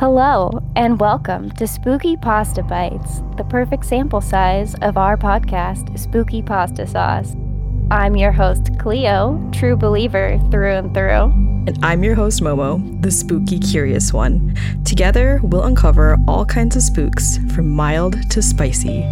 Hello, and welcome to Spooky Pasta Bites, the perfect sample size of our podcast, Spooky Pasta Sauce. I'm your host, Cleo, true believer through and through. And I'm your host, Momo, the spooky curious one. Together, we'll uncover all kinds of spooks, from mild to spicy.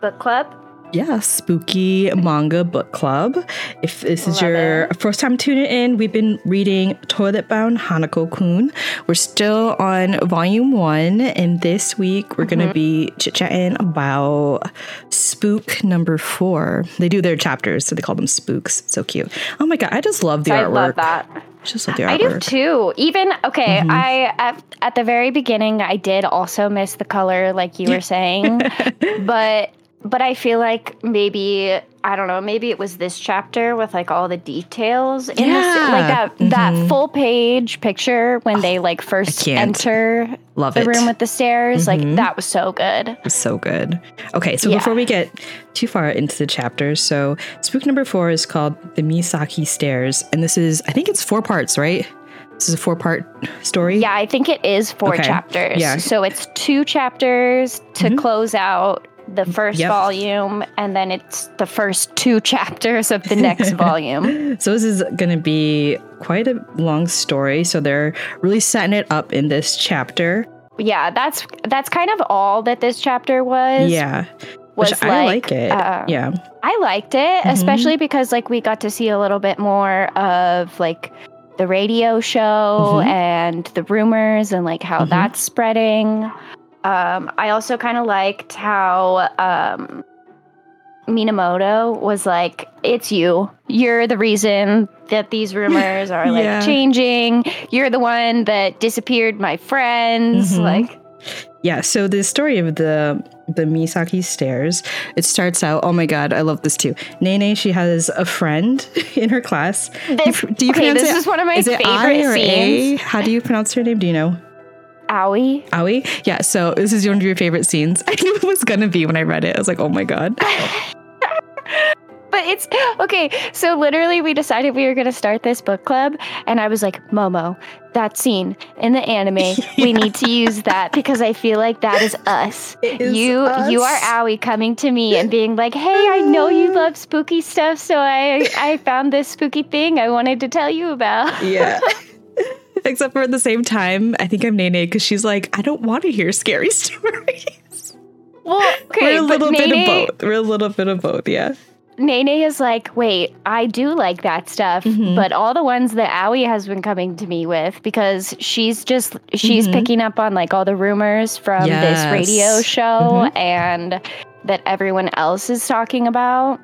Book club? Yeah, spooky manga book club. If this is Love your it. first time tuning in, we've been reading Toilet Bound Hanako Kun. We're still on volume one, and this week we're Mm-hmm. gonna be chit chatting about spook number four. They do their chapters, so they call them spooks. So cute. Oh my god, I just love the I artwork. love that. Just love the I artwork. do too. Even okay, I at, at the very beginning I did also miss the color like you were saying. but but I feel like maybe I don't know, maybe it was this chapter with like all the details in Yeah. like that that mm-hmm. full page picture when they oh, like first enter Love the it. room with the stairs. Like mm-hmm. that was so good. was so good. Okay, so Yeah. before we get too far into the chapters, so spook number four is called the Misaki Stairs, and this is I think it's four parts, right? This is a four part story. Yeah, I think it is four Okay. chapters. Yeah. So it's two chapters to mm-hmm. close out the first Yep. volume, and then it's the first two chapters of the next volume. So this is going to be quite a long story. So they're really setting it up in this chapter. Yeah, that's that's kind of all that this chapter was. Yeah, was which I like it. uh, yeah, I liked it, Mhm. especially because like we got to see a little bit more of like the radio show Mhm. and the rumors and like how Mhm. that's spreading. Um, I also kind of liked how um, Minamoto was like, "It's you. You're the reason that these rumors are like Yeah. changing. You're the one that disappeared my friends." Mhm. Like, yeah. So the story of the the Misaki Stairs. It starts out. Oh my god, I love this too. Nene, she has a friend in her class. this, Do you okay, pronounce this it- is one of my Is it favorite scenes. A? How do you pronounce her name? Do you know? Owie. Aoi? Yeah, so this is one of your favorite scenes. I knew it was gonna be when I read it. I was like, oh my god. But it's okay. So literally, we decided we were going to start this book club, and I was like, Momo, that scene in the anime, we need to use that because I feel like that is us. Is you, you are us. Owie coming to me and being like, "Hey, I know you love spooky stuff, so I, I found this spooky thing I wanted to tell you about." Yeah. Except for at the same time, I think I'm Nene because she's like, I don't want to hear scary stories. Well, okay, We're a little bit of both. We're a little bit of both, yeah. Nene is like, wait, I do like that stuff, Mhm. but all the ones that Aoi has been coming to me with because she's just she's Mhm. picking up on like all the rumors from Yes. this radio show Mhm. and that everyone else is talking about.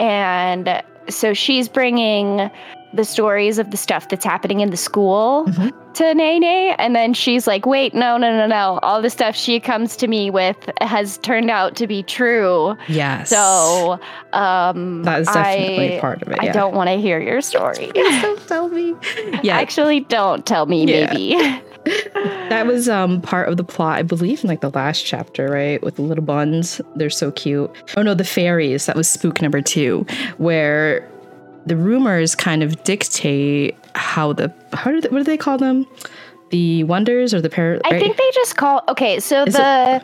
And so she's bringing the stories of the stuff that's happening in the school Mhm. to Nene. And then she's like, wait, no, no, no, no. All the stuff she comes to me with has turned out to be true. Yes. So um, that is definitely I, part of it. I don't want to hear your story. Don't tell me. Yeah, Actually, don't tell me, Yeah. maybe. that was um part of the plot, I believe, in like the last chapter, right? With the little buns. They're so cute. Oh no, the fairies. That was spook number two, where the rumors kind of dictate how the how do they, what do they call them? The wonders or the par? I right? think they just call. Okay, so Is the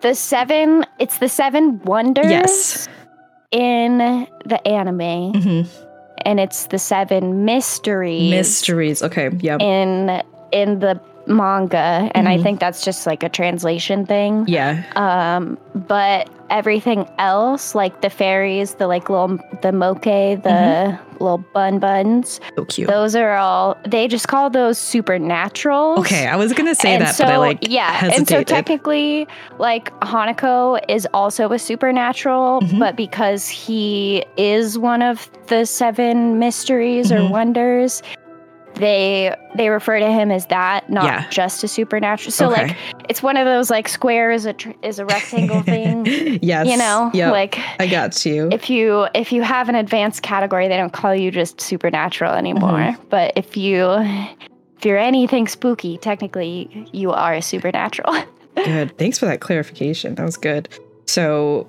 the seven. It's the seven wonders. Yes. In the anime, Mhm. and it's the seven mysteries. mysteries. Okay. Yeah. in in the manga, and I Mhm. think that's just like a translation thing. yeah. Um, but everything else, like the fairies, the like little the Mokke, the Mm-hmm. little bun buns, So cute. those are all they just call those supernatural. Okay, I was gonna say and that, so but I like yeah, and so technically, like Hanako is also a supernatural, Mhm. but because he is one of the seven mysteries or Mhm. wonders, they they refer to him as that, not Yeah. just a supernatural. So Okay. like it's one of those like square is a tr- is a rectangle thing. yes. You know, Yep. like I got you. if you if you have an advanced category, they don't call you just supernatural anymore. Mm-hmm. But if you if you're anything spooky, technically you are a supernatural. Good. Thanks for that clarification. That was good. So,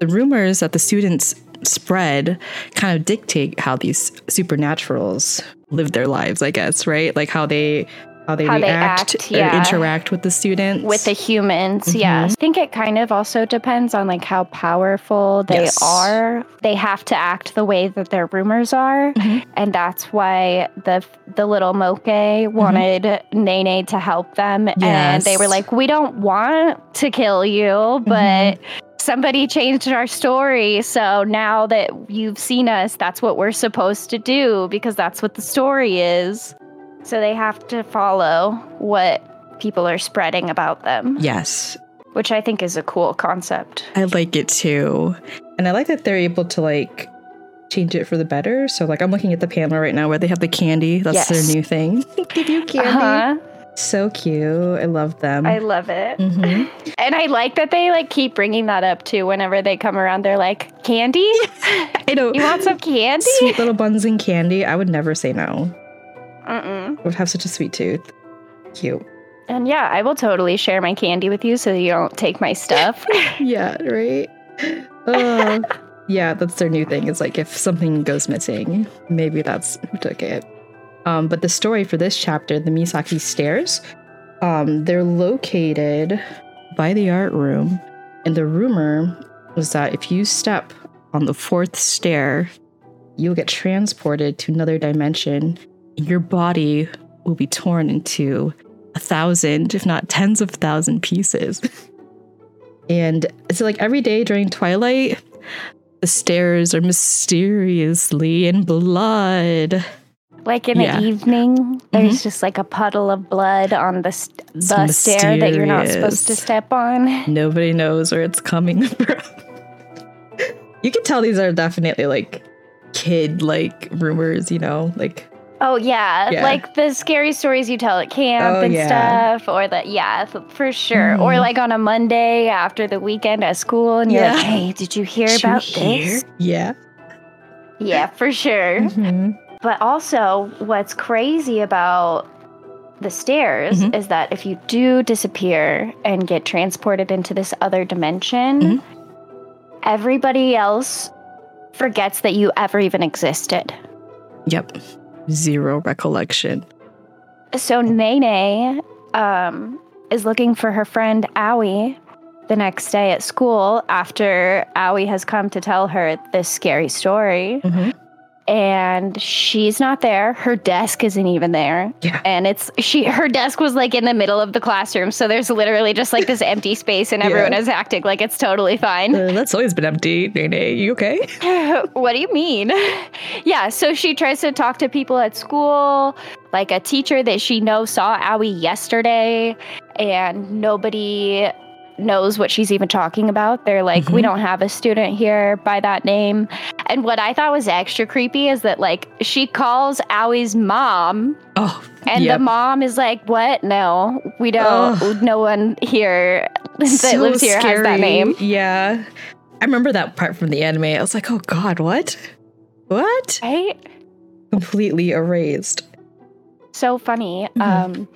the rumors that the students spread kind of dictate how these supernaturals live their lives, I guess, right? Like how they how they How they react act, or yeah. interact with the students. with the humans Mhm. yes i think it kind of also depends on like how powerful they Yes. are they have to act the way that their rumors are Mhm. and that's why the the little Mokke wanted nene to help them and they were like we don't want to kill you but somebody changed our story so now that you've seen us that's what we're supposed to do because that's what the story is so they have to follow what people are spreading about them, yes, which I think is a cool concept. I like it too. And I like that they're able to like change it for the better. So like I'm looking at the panel right now where they have the candy. That's Yes. their new thing. Give you candy. Uh-huh. So cute. I love them. I love it. Mhm. And I like that they like keep bringing that up too whenever they come around. They're like, "Candy? I know. You want some candy?" Sweet little buns and candy. I would never say no. Mm-mm. I would have such a sweet tooth. Cute. And yeah, I will totally share my candy with you so you don't take my stuff. Yeah, right? Oh, yeah, that's their new thing. It's like if something goes missing, maybe that's who took it. Um, but the story for this chapter, the Misaki Stairs, um, they're located by the art room. And the rumor was that if you step on the fourth stair, you'll get transported to another dimension. Your body will be torn into a thousand, if not tens of thousand pieces. And it's like every day during twilight, the stairs are mysteriously in blood. Like in Yeah. the evening, there's just like a puddle of blood on the st- the stair that you're not supposed to step on. Nobody knows where it's coming from. you can tell these are definitely like kid like rumors, you know, like Oh yeah. Yeah. like the scary stories you tell at camp Oh, and yeah. stuff, or that yeah, for sure. Or Mhm. like on a Monday after the weekend at school, and you're Yeah. like, "Hey, did you hear "Did you about hear?" this?" Yeah. Yeah, for sure. Mhm. But also, what's crazy about the stairs Mhm. is that if you do disappear and get transported into this other dimension, Mhm. everybody else forgets that you ever even existed. Yep. Zero recollection. So Nene um, is looking for her friend Owie the next day at school after Owie has come to tell her this scary story. Mhm. And she's not there. Her desk isn't even there. Yeah. And it's she her desk was like in the middle of the classroom. So there's literally just like this empty space and everyone Yeah. is acting like it's totally fine. Uh, that's always been empty. Nene, you okay? what do you mean? yeah, so she tries to talk to people at school, like a teacher that she knows saw Owie yesterday, and nobody knows what she's even talking about. They're like, we Mhm. don't have a student here by that name. And what I thought was extra creepy is that like she calls Owie's mom Oh, and yep. the mom is like, "What? No, we don't. No one here that So lives here has that name." Yeah. I remember that part from the anime. I was like, oh God, what? What? Right? Completely erased. so funny. Mhm. Um,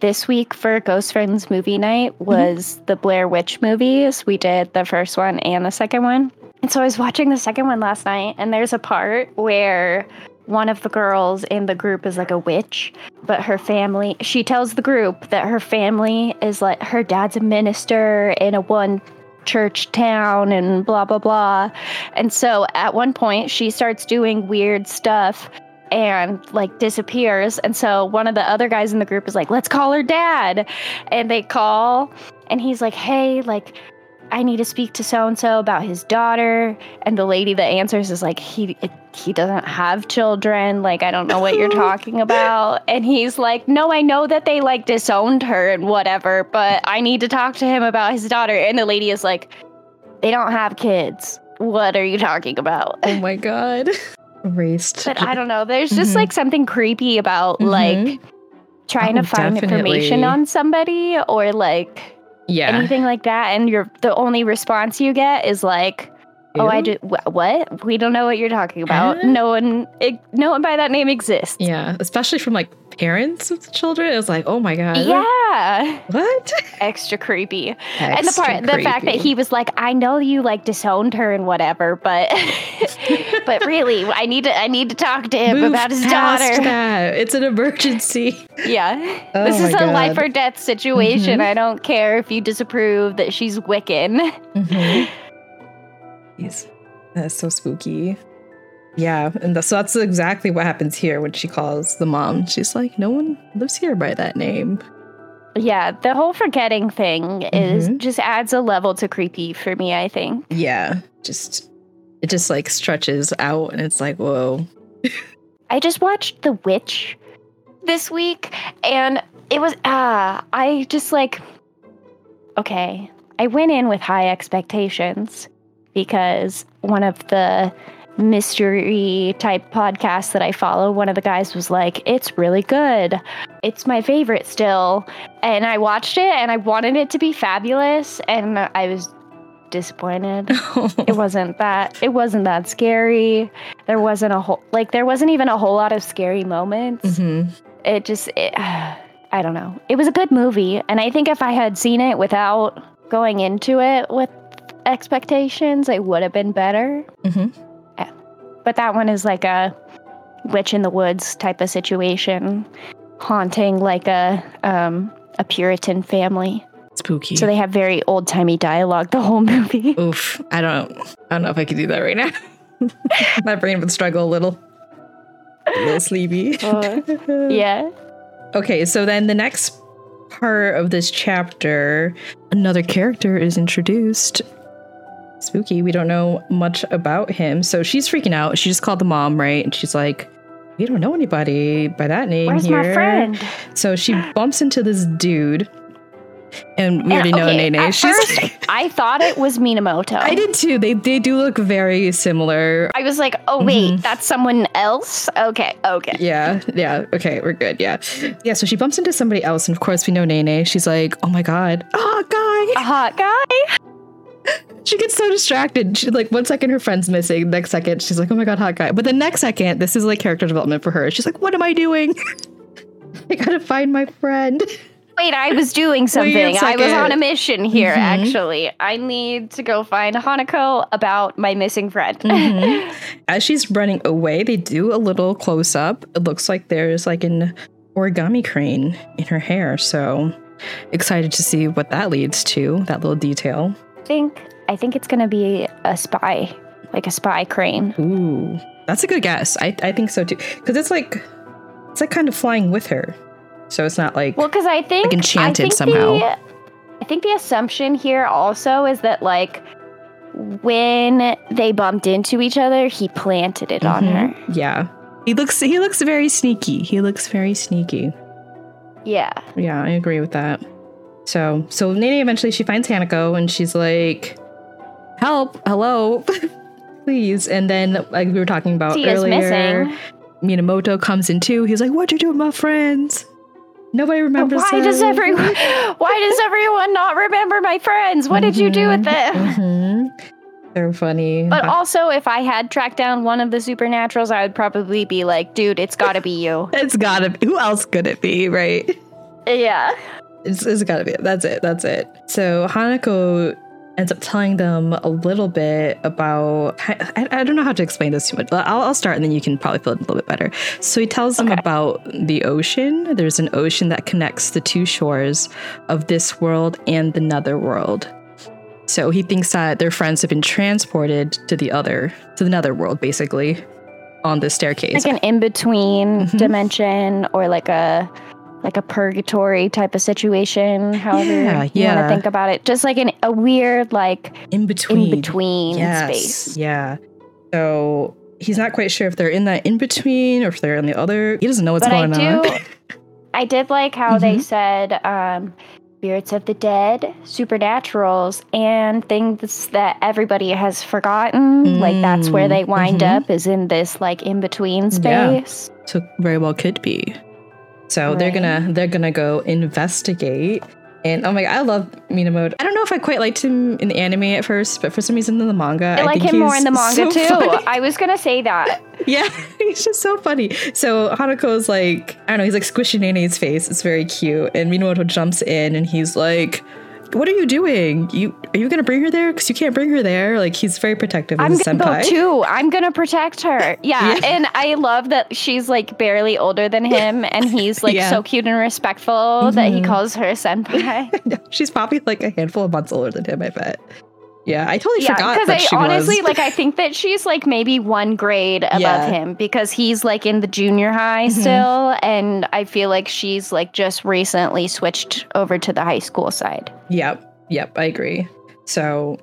this week for Ghost Friends movie night Mm-hmm. was the Blair Witch movies. We did the first one and the second one. And so I was watching the second one last night, and there's a part where one of the girls in the group is like a witch, but her family, she tells the group that her family is like her dad's a minister in a one church town and blah, blah, blah. And so at one point, she starts doing weird stuff and like disappears. And so one of the other guys in the group is like, let's call her dad. And they call, and he's like, hey, like, I need to speak to so and so about his daughter. And the lady that answers is like, he he doesn't have children. Like, I don't know what you're talking about. And he's like, no, I know that they like disowned her and whatever, but I need to talk to him about his daughter. And the lady is like, they don't have kids. What are you talking about? Oh my God. Erased. But I don't know. There's just Mhm. like something creepy about Mhm. like trying Oh, to find information on somebody or like yeah. anything like that, and your the only response you get is like, Oh, I Ew. do. wh- What? We don't know what you're talking about. Huh? No one, it, no one by that name exists. Yeah, especially from like parents with the children. It was like, oh my god. Yeah. What? Extra creepy. and the Extra part, the fact that he was like, I know you like disowned her and whatever, but, but really, I need to, I need to talk to him Move about his daughter. That. It's an emergency. Yeah. Oh this is a life or death situation. Mhm. I don't care if you disapprove that she's Wiccan. Jeez. That's so spooky. Yeah, and so that's exactly what happens here when she calls the mom. She's like, "No one lives here by that name." Yeah, the whole forgetting thing is Mhm. just adds a level to creepy for me, I think. Yeah, just it just like stretches out, and it's like, whoa. I just watched The Witch this week and it was ah, I just like okay. I went in with high expectations because one of the mystery type podcasts that I follow, one of the guys was like, "It's really good. It's my favorite still." And I watched it and I wanted it to be fabulous and I was disappointed. it wasn't that it wasn't that scary. There wasn't a whole like there wasn't even a whole lot of scary moments. hmm It just it, I don't know. It was a good movie and I think if I had seen it without going into it with expectations, it would have been better. hmm But that one is like a witch in the woods type of situation, haunting like a um a Puritan family. Spooky. So they have very old timey dialogue the whole movie. Oof. I don't. I don't know if I could do that right now. My brain would struggle a little. A little sleepy. Uh, yeah. Okay, so then the next part of this chapter, another character is introduced. Spooky. We don't know much about him. So she's freaking out. She just called the mom, right? And she's like, We don't know anybody by that name Where's here. my friend? So she bumps into this dude. And we And, already know okay, Nene. at She's first, I thought it was Minamoto. I did too. They they do look very similar. I was like, oh wait, Mhm. that's someone else. Okay, okay. Yeah, yeah. Okay, we're good. Yeah. Yeah, so she bumps into somebody else, and of course we know Nene. She's like, oh my god. Oh guy. A hot guy. She gets so distracted. She like one second her friend's missing, next second she's like, "Oh my god, hot guy." But the next second, this is like character development for her. She's like, "What am I doing? I gotta find my friend." Wait, I was doing something. I was on a mission here. Mhm. Actually, I need to go find Hanako about my missing friend. Mhm. As she's running away, they do a little close up. It looks like there's like an origami crane in her hair. So excited to see what that leads to. That little detail. I think I think it's gonna be a spy, like a spy crane. Ooh, that's a good guess. I I think so too. Because it's like it's like kind of flying with her. So it's not like Well, because I think Like enchanted I think somehow. The, I think the assumption here also is that like when they bumped into each other, he planted it on Mhm. her. Yeah. He looks he looks very sneaky. He looks very sneaky. Yeah. Yeah, I agree with that. So so Nene eventually she finds Hanako and she's like, Help, hello, please. And then like we were talking about Tia's earlier, missing. Minamoto comes in too. He's like, What'd you do with my friends? Nobody remembers. Why does her." everyone why does everyone not remember my friends? What did you do with them? Mhm. They're funny. But also if I had tracked down one of the supernaturals, I would probably be like, dude, it's gotta be you. it's gotta be who else could it be, right? yeah. It's, it's gotta be. it. That's it. That's it. So Hanako ends up telling them a little bit about. I, I don't know how to explain this too much. I'll, I'll start and then you can probably feel it a little bit better. So he tells them Okay. about the ocean. There's an ocean that connects the two shores of this world and the nether world. So he thinks that their friends have been transported to the other, to the nether world, basically, on the staircase. Like an in-between Mhm. dimension or like a like a purgatory type of situation, however Yeah, you want to think about it. Just like an, a weird like in between. in between yes, space. Yeah. So he's not quite sure if they're in that in between or if they're in the other. He doesn't know what's But I going do on. I did like how they Mhm. said um spirits of the dead, supernaturals, and things that everybody has forgotten. Like that's where they Mm, wind mhm. up is in this like in between Yeah. space. So very well could be. So they're gonna they're gonna go investigate. And oh my god, I love Minamoto. I don't know if I quite liked him in the anime at first, but for some reason in the manga, I, like think him more in the manga so too. funny. I was gonna say that. Yeah, he's just so funny. So Hanako's like, I don't know, he's like squishing Nene's face. It's very cute. And Minamoto jumps in and he's like, What are you doing? You are you gonna bring her there? Because you can't bring her there. Like he's very protective of I'm gonna go too. I'm gonna protect her. Yeah. Yeah. and I love that she's like barely older than him, and he's like Yeah. so cute and respectful that he Mhm. calls her senpai. She's probably like a handful of months older than him, I bet. Yeah, I totally yeah, forgot because that I she honestly was. like I think that she's like maybe one grade above Yeah. him because he's like in the junior high Mhm. still, and I feel like she's like just recently switched over to the high school side. Yep, yep, I agree. So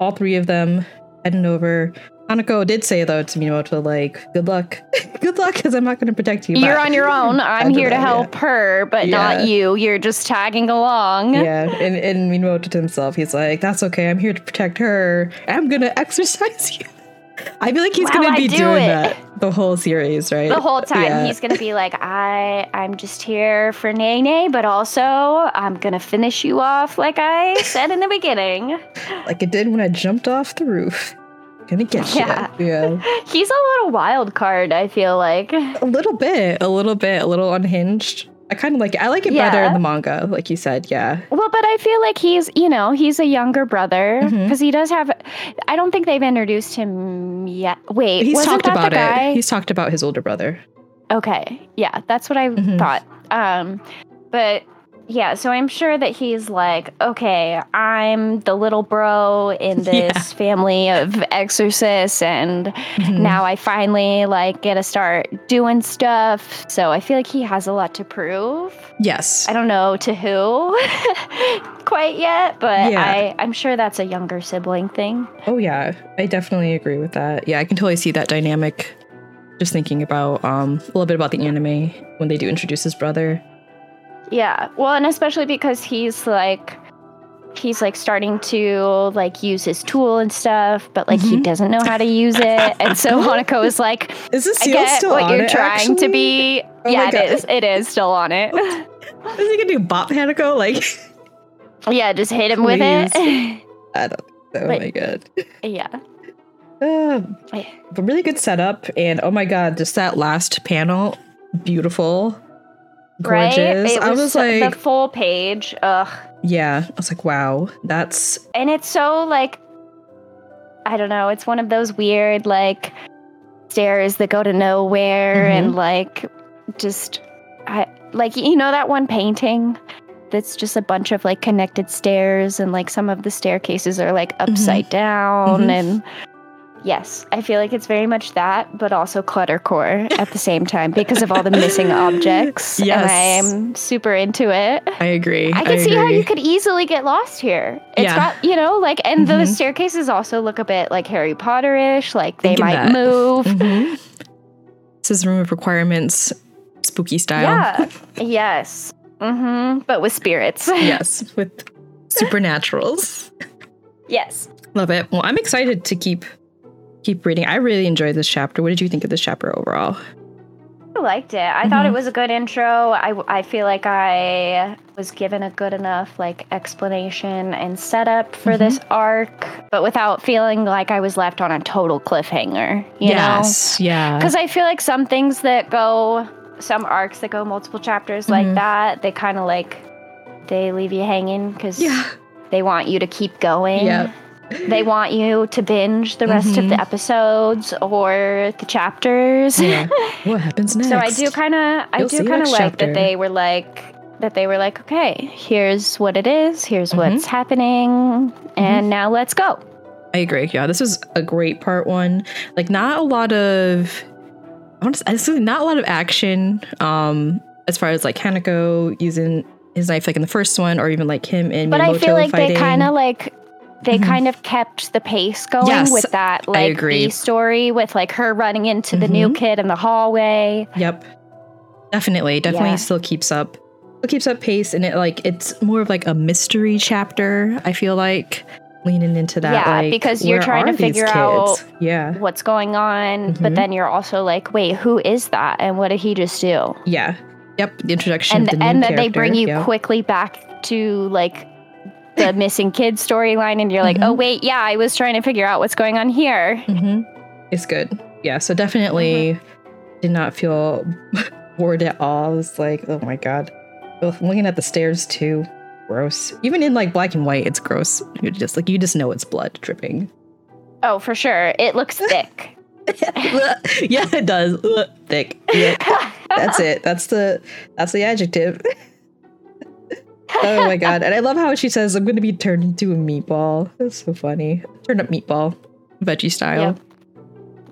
all three of them heading over. Hanako did say though to Minamoto, like, good luck. good luck, because I'm not gonna protect you. You're on your own. I'm here to help her, but Yeah. not you. You're just tagging along. Yeah, and, and Minamoto to himself, he's like, that's okay, I'm here to protect her. I'm gonna exorcise you. I feel like he's While gonna be do doing it. that the whole series, right? the whole time Yeah. he's gonna be like i i'm just here for nene but also i'm gonna finish you off like i said in the beginning like it did when I jumped off the roof. Gonna get Yeah. you. Yeah. he's a little wild card i feel like A little bit, a little bit, a little unhinged. I kind of like it. I like it better in the manga, like you said. Yeah. well but i feel like he's you know he's a younger brother because he does have i don't think they've introduced him yet wait He's talked about it. He's talked about his older brother. Okay. Yeah, that's what I Mhm. thought. Um but yeah, so I'm sure that he's like, okay, I'm the little bro in this Yeah. family of exorcists and Mhm. now I finally like get to start doing stuff. So I feel like he has a lot to prove. Yes. I don't know to who quite yet, but Yeah. I I'm sure that's a younger sibling thing. Oh yeah, I definitely agree with that. Yeah, I can totally see that dynamic. Just thinking about um, a little bit about the anime when they do introduce his brother. Yeah. Well, and especially because he's like he's like starting to like use his tool and stuff, but like he Mhm. doesn't know how to use it. And so Hanako is like, Is this I seal get still what on you're it, trying to be. Oh yeah, it is. It is still on it. Is he gonna do Bop Hanako? Like, yeah, just hit him with it. I don't. Oh But- my god. yeah. Uh, really good setup, and oh my god, just that last panel, beautiful, gorgeous. Right? It I was like, the full page. Ugh. yeah, I was like, wow, that's And it's so like I don't know, it's one of those weird like stairs that go to nowhere Mhm. and like just I like you know that one painting that's just a bunch of like connected stairs and like some of the staircases are like upside down Mhm. and yes, I feel like it's very much that but also cluttercore at the same time because of all the missing objects and Yes. I am super into it. I agree. I can see how you could easily get lost here. It's Yeah. got, you know, like, and the Mhm. staircases also look a bit like Harry Potter-ish. Like they Think of might that. move. Mhm. This is room of requirements, spooky style. Yeah. yes. Mm-hmm. But with spirits. yes, with supernaturals. yes. Love it. Well, I'm excited to keep keep reading. I really enjoyed this chapter. What did you think of this chapter overall? I liked it. I thought it Mhm. was a good intro. I, I feel like I was given a good enough like explanation and setup for Mhm. this arc, but without feeling like I was left on a total cliffhanger. You know? yes. Yeah. Because I feel like some things that go, some arcs that go multiple chapters like Mhm. that, they kind of like, they leave you hanging because Yeah. they want you to keep going. Yep. They want you to binge the rest of the Mhm. episodes or the chapters. Yeah. what happens next? so I do kind of, I You'll do kind of like chapter. that they were like, that they were like, okay, here's what it is, here's Mhm. what's happening, and now let's go. I agree. Yeah, this was a great part one. Like, not a lot of, honestly, not a lot of action. Um, as far as like Hanako using his knife, like in the first one, or even like him and but I Minamoto feel like fighting. they kind of like they Mhm. kind of kept the pace going Yes, with that like. B story with like her running into the new Mhm. kid in the hallway. Yep. Definitely. Definitely Yeah. still keeps up. Still keeps up pace, and it like it's more of like a mystery chapter. I feel like leaning into that. Yeah, like, because you're trying to figure kids? out- Yeah. What's going on? But Mhm. then you're also like, wait, who is that? And what did he just do? Yeah. Yep, the introduction and of the and then they bring you yeah. quickly back to like the missing kid storyline, and you're like, Mhm. oh wait, yeah, I was trying to figure out what's going on here. hmm It's good. Yeah, so definitely Mm-hmm. did not feel bored at all. It's like, oh my god. Ugh, looking at the stairs too. Gross. Even in like black and white, it's gross. You just like you just know it's blood dripping. Oh, for sure, it looks thick. yeah, it does. Thick. Yeah, that's it. That's the that's the adjective. Oh my god. And I love how she says, I'm gonna be turned into a meatball. That's so funny. Turned up meatball. Veggie style. Yep.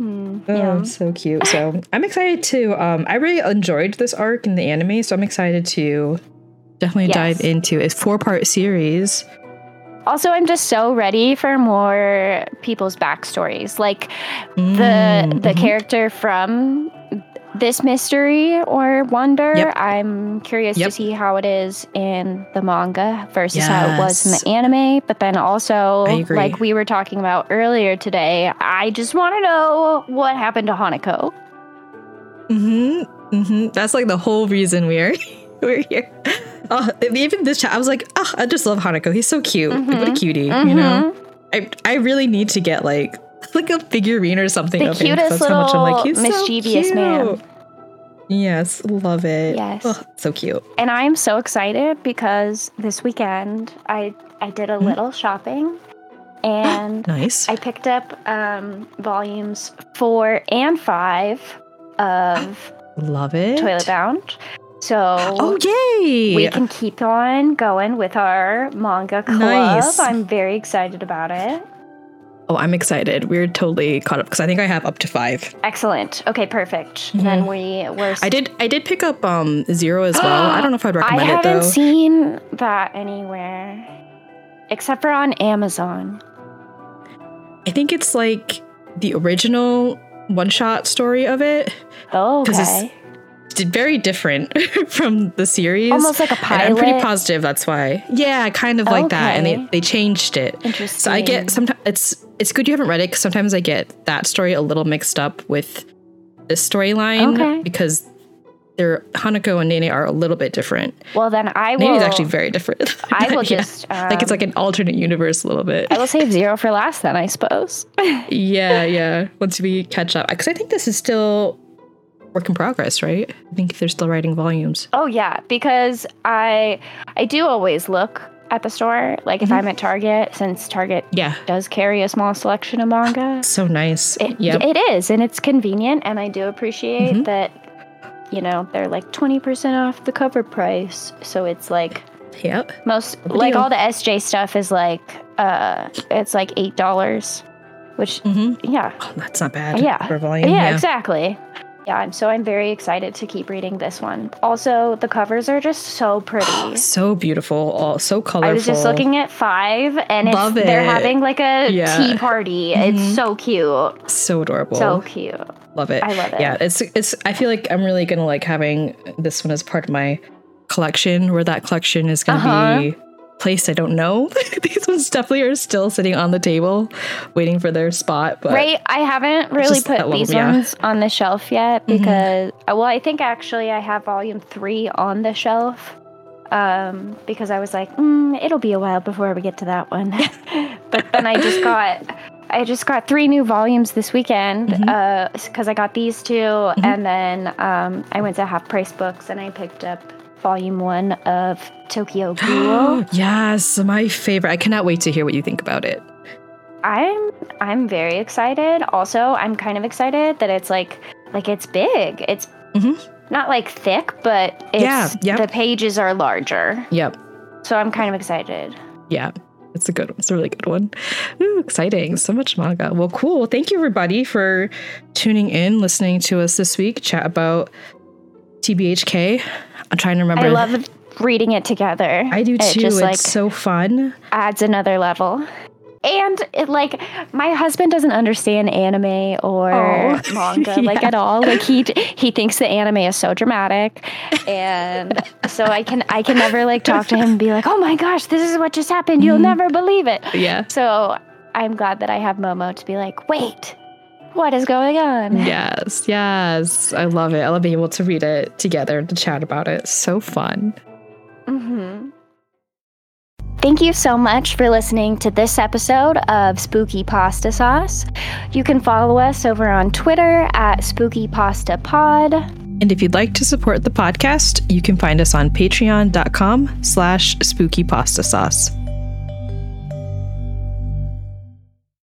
Mm, Oh, yeah. so cute. So I'm excited to um I really enjoyed this arc in the anime, so I'm excited to definitely Yes. dive into a four part series. Also, I'm just so ready for more people's backstories, like the Mm, the mhm. character from this mystery or wonder. Yep. I'm curious Yep. to see how it is in the manga versus how it was in the anime. But then also, like we were talking about earlier today, I just want to know what happened to Hanako. Mm-hmm. Mm-hmm. That's like the whole reason we're we're here. Oh, even this chat, I was like, oh, I just love Hanako. He's so cute. Like, what a Mhm. cutie, you know. Mhm. I I really need to get like like a figurine or something The of him. 'cause cutest That's how much I'm like, little he's so mischievous man. Yes, love it. Yes. Oh, so cute. And I'm so excited because this weekend I I did a Mm-hmm. little shopping and Nice. I picked up um, volumes four and five of love it. Toilet Bound. So Oh yay! we can keep on going with our manga club. Nice. I'm very excited about it. Oh, I'm excited. We're totally caught up because I think I have up to five. Excellent. Okay, perfect. Mhm. Then we were. I did. I did pick up um zero as well. I don't know if I'd recommend it though. I haven't seen that anywhere except for on Amazon. I think it's like the original one shot story of it. Oh, okay. Very different from the series. Almost like a And pilot. I'm pretty positive that's why. Yeah, kind of like that. And they, they changed it. Interesting. So I get sometimes it's it's good you haven't read it because sometimes I get that story a little mixed up with this storyline Okay. because they're Hanako and Nene are a little bit different. Well, then I will. Nene actually very different. I will Yeah. just. like it's like um, an alternate universe a little bit. I will save zero for last then, I suppose. yeah, yeah. Once we catch up, because I think this is still work in progress, right? I think they're still writing volumes. oh yeah, because I I do always look at the store, like if Mhm. I'm at Target, since Target Yeah, does carry a small selection of manga. so nice. It, yep. it is, and it's convenient, and I do appreciate Mhm. that. You know, they're like twenty percent off the cover price, so it's like yep. most like deal. all the SJ stuff is like uh it's like eight dollars, which hmm yeah Oh, that's not bad. Yeah. For volume. yeah, exactly. Yeah, and so I'm very excited to keep reading this one. Also, the covers are just so pretty. So beautiful. All so colorful. I was just looking at five, and it's, Love they're having like a Yeah. tea party. Mhm. It's so cute, So adorable. so cute. love it. I love it. Yeah, it's it's. I feel like I'm really gonna like having this one as part of my collection. Where that collection is gonna Uh-huh. be placed, I don't know. These ones definitely are still sitting on the table, waiting for their spot. But right? I haven't really put these yeah. ones on the shelf yet Mhm. because, uh, well, I think actually I have volume three on the shelf. Um, because I was like, mm, it'll be a while before we get to that one. but then I just got, I just got three new volumes this weekend. Mhm. Uh, because I got these 2 and then um, I went to Half Price Books and I picked up volume one of Tokyo Ghoul. yes, my favorite. I cannot wait to hear what you think about it. I'm I'm very excited. Also, I'm kind of excited that it's like like it's big. It's Mhm. not like thick, but it's Yeah, yep. the pages are larger. Yep. So I'm kind of excited. Yeah, it's a good one. It's a really good one. Ooh, exciting. So much manga. Well, cool. Thank you, everybody, for tuning in, listening to us this week, chat about TBHK. I'm trying to remember. I love reading it together. I do It too. just it's like so fun. adds another level. And it like my husband doesn't understand anime or Oh, manga like at all. Like he he thinks the anime is so dramatic, and so I can I can never like talk to him and be like, oh my gosh, this is what just happened. You'll Mhm. never believe it. Yeah. So I'm glad that I have Momo to be like, wait, what is going on? Yes, yes. I love it. I love being able to read it together and to chat about it. So fun. Mm-hmm. Thank you so much for listening to this episode of Spooky Pasta Sauce. You can follow us over on Twitter at Spooky Pasta Pod. And if you'd like to support the podcast, you can find us on patreon.com slash spooky pasta sauce.